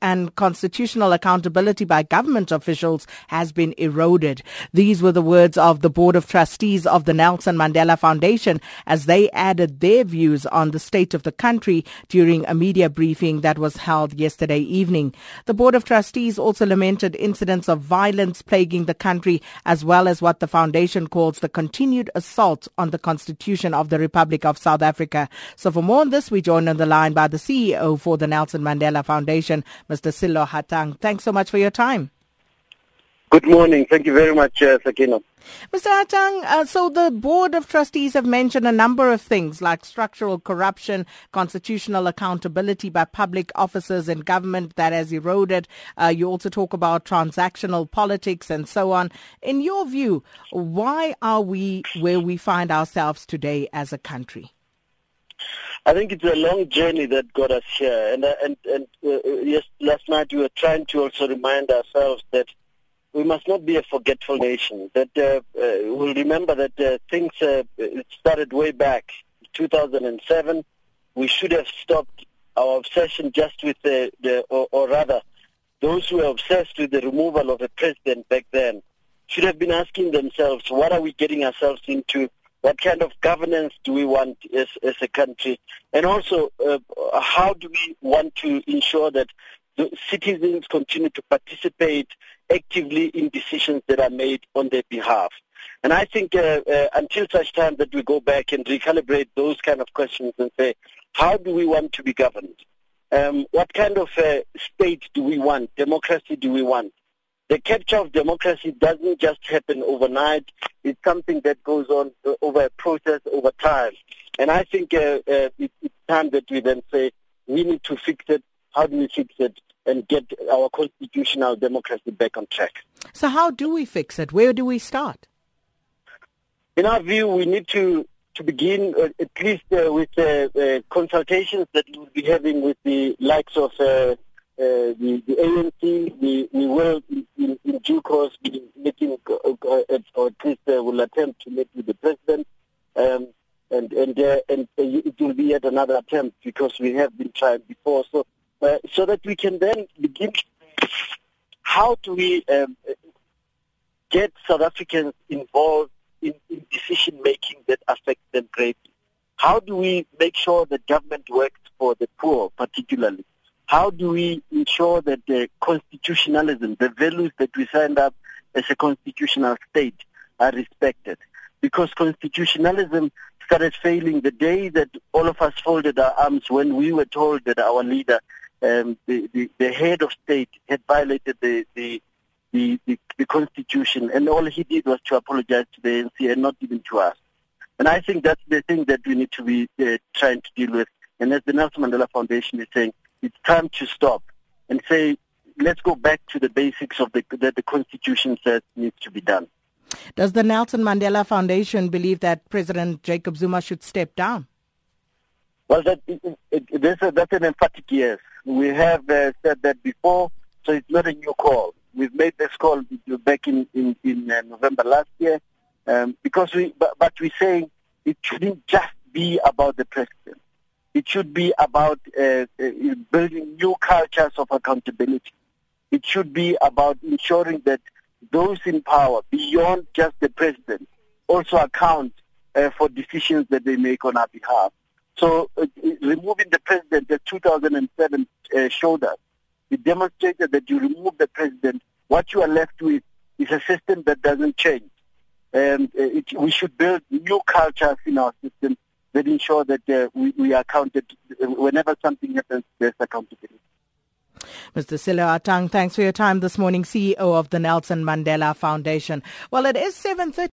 and constitutional accountability by government officials has been eroded. These were the words of the Board of Trustees of the Nelson Mandela Foundation as they added their views on the state of the country during a media briefing that was held yesterday evening. The Board of Trustees also lamented incidents of violence plaguing the country as well as what the foundation calls the continued assault on the Constitution of the Republic of South Africa. So for more on this, we join on the line by the CEO for the Nelson Mandela Foundation, Mr. Sello Hatang. Thanks so much for your time. Good morning. Thank you very much, uh, Sakina. Mr. Hatang, uh, so the Board of Trustees have mentioned a number of things like structural corruption, constitutional accountability by public officers in government that has eroded. Uh, you also talk about transactional politics and so on. In your view, why are we where we find ourselves today as a country? I think it's a long journey that got us here. And, uh, and, and uh, uh, yes, last night we were trying to also remind ourselves that we must not be a forgetful nation. That uh, uh, we'll remember that uh, things started way back, 2007. We should have stopped our obsession just with the, the or, or rather, those who were obsessed with the removal of a president back then should have been asking themselves, what are we getting ourselves into? What kind of governance do we want as, as a country? And also, uh, how do we want to ensure that the citizens continue to participate actively in decisions that are made on their behalf? And I think uh, uh, until such time that we go back and recalibrate those kind of questions and say, how do we want to be governed? Um, what kind of uh, state do we want? Democracy do we want? The capture of democracy doesn't just happen overnight. It's something that goes on over a process over time. And I think uh, uh, it's time that we then say we need to fix it. How do we fix it and get our constitutional democracy back on track? So how do we fix it? Where do we start? In our view, we need to to begin uh, at least uh, with uh, uh, consultations that we'll be having with the likes of uh, the, the ANC, we, we will in, in, in due course be meeting, uh, uh, or at least uh, will attempt to meet with the president, um, and and uh, and uh, it will be yet another attempt because we have been trying before. So uh, so that we can then begin. How do we um, get South Africans involved in, in decision making that affects them greatly? How do we make sure that government works for the poor, particularly? How do we ensure that the constitutionalism, the values that we signed up as a constitutional state are respected? Because constitutionalism started failing the day that all of us folded our arms when we were told that our leader, um, the, the, the, head of state, had violated the, the, the, the, the constitution, and all he did was to apologize to the ANC and not even to us. And I think that's the thing that we need to be uh, trying to deal with. And as the Nelson Mandela Foundation is saying, it's time to stop and say, let's go back to the basics of the that the Constitution says needs to be done. Does the Nelson Mandela Foundation believe that President Jacob Zuma should step down? Well, that, it, it, a, that's an emphatic yes. We have uh, said that before, so it's not a new call. We've made this call back in, in, in uh, November last year, um, because we, but, but we're saying it shouldn't just be about the president. It should be about uh, uh, building new cultures of accountability. It should be about ensuring that those in power, beyond just the president, also account uh, for decisions that they make on our behalf. So uh, removing the president, the 2007 uh, showed us. It demonstrated that you remove the president, what you are left with is a system that doesn't change. And uh, it, we should build new cultures in our system that ensure that uh, we, we are counted whenever something happens, there's accountability. Mr. Sello Hatang, thanks for your time this morning, CEO of the Nelson Mandela Foundation. Well, it is 7.30.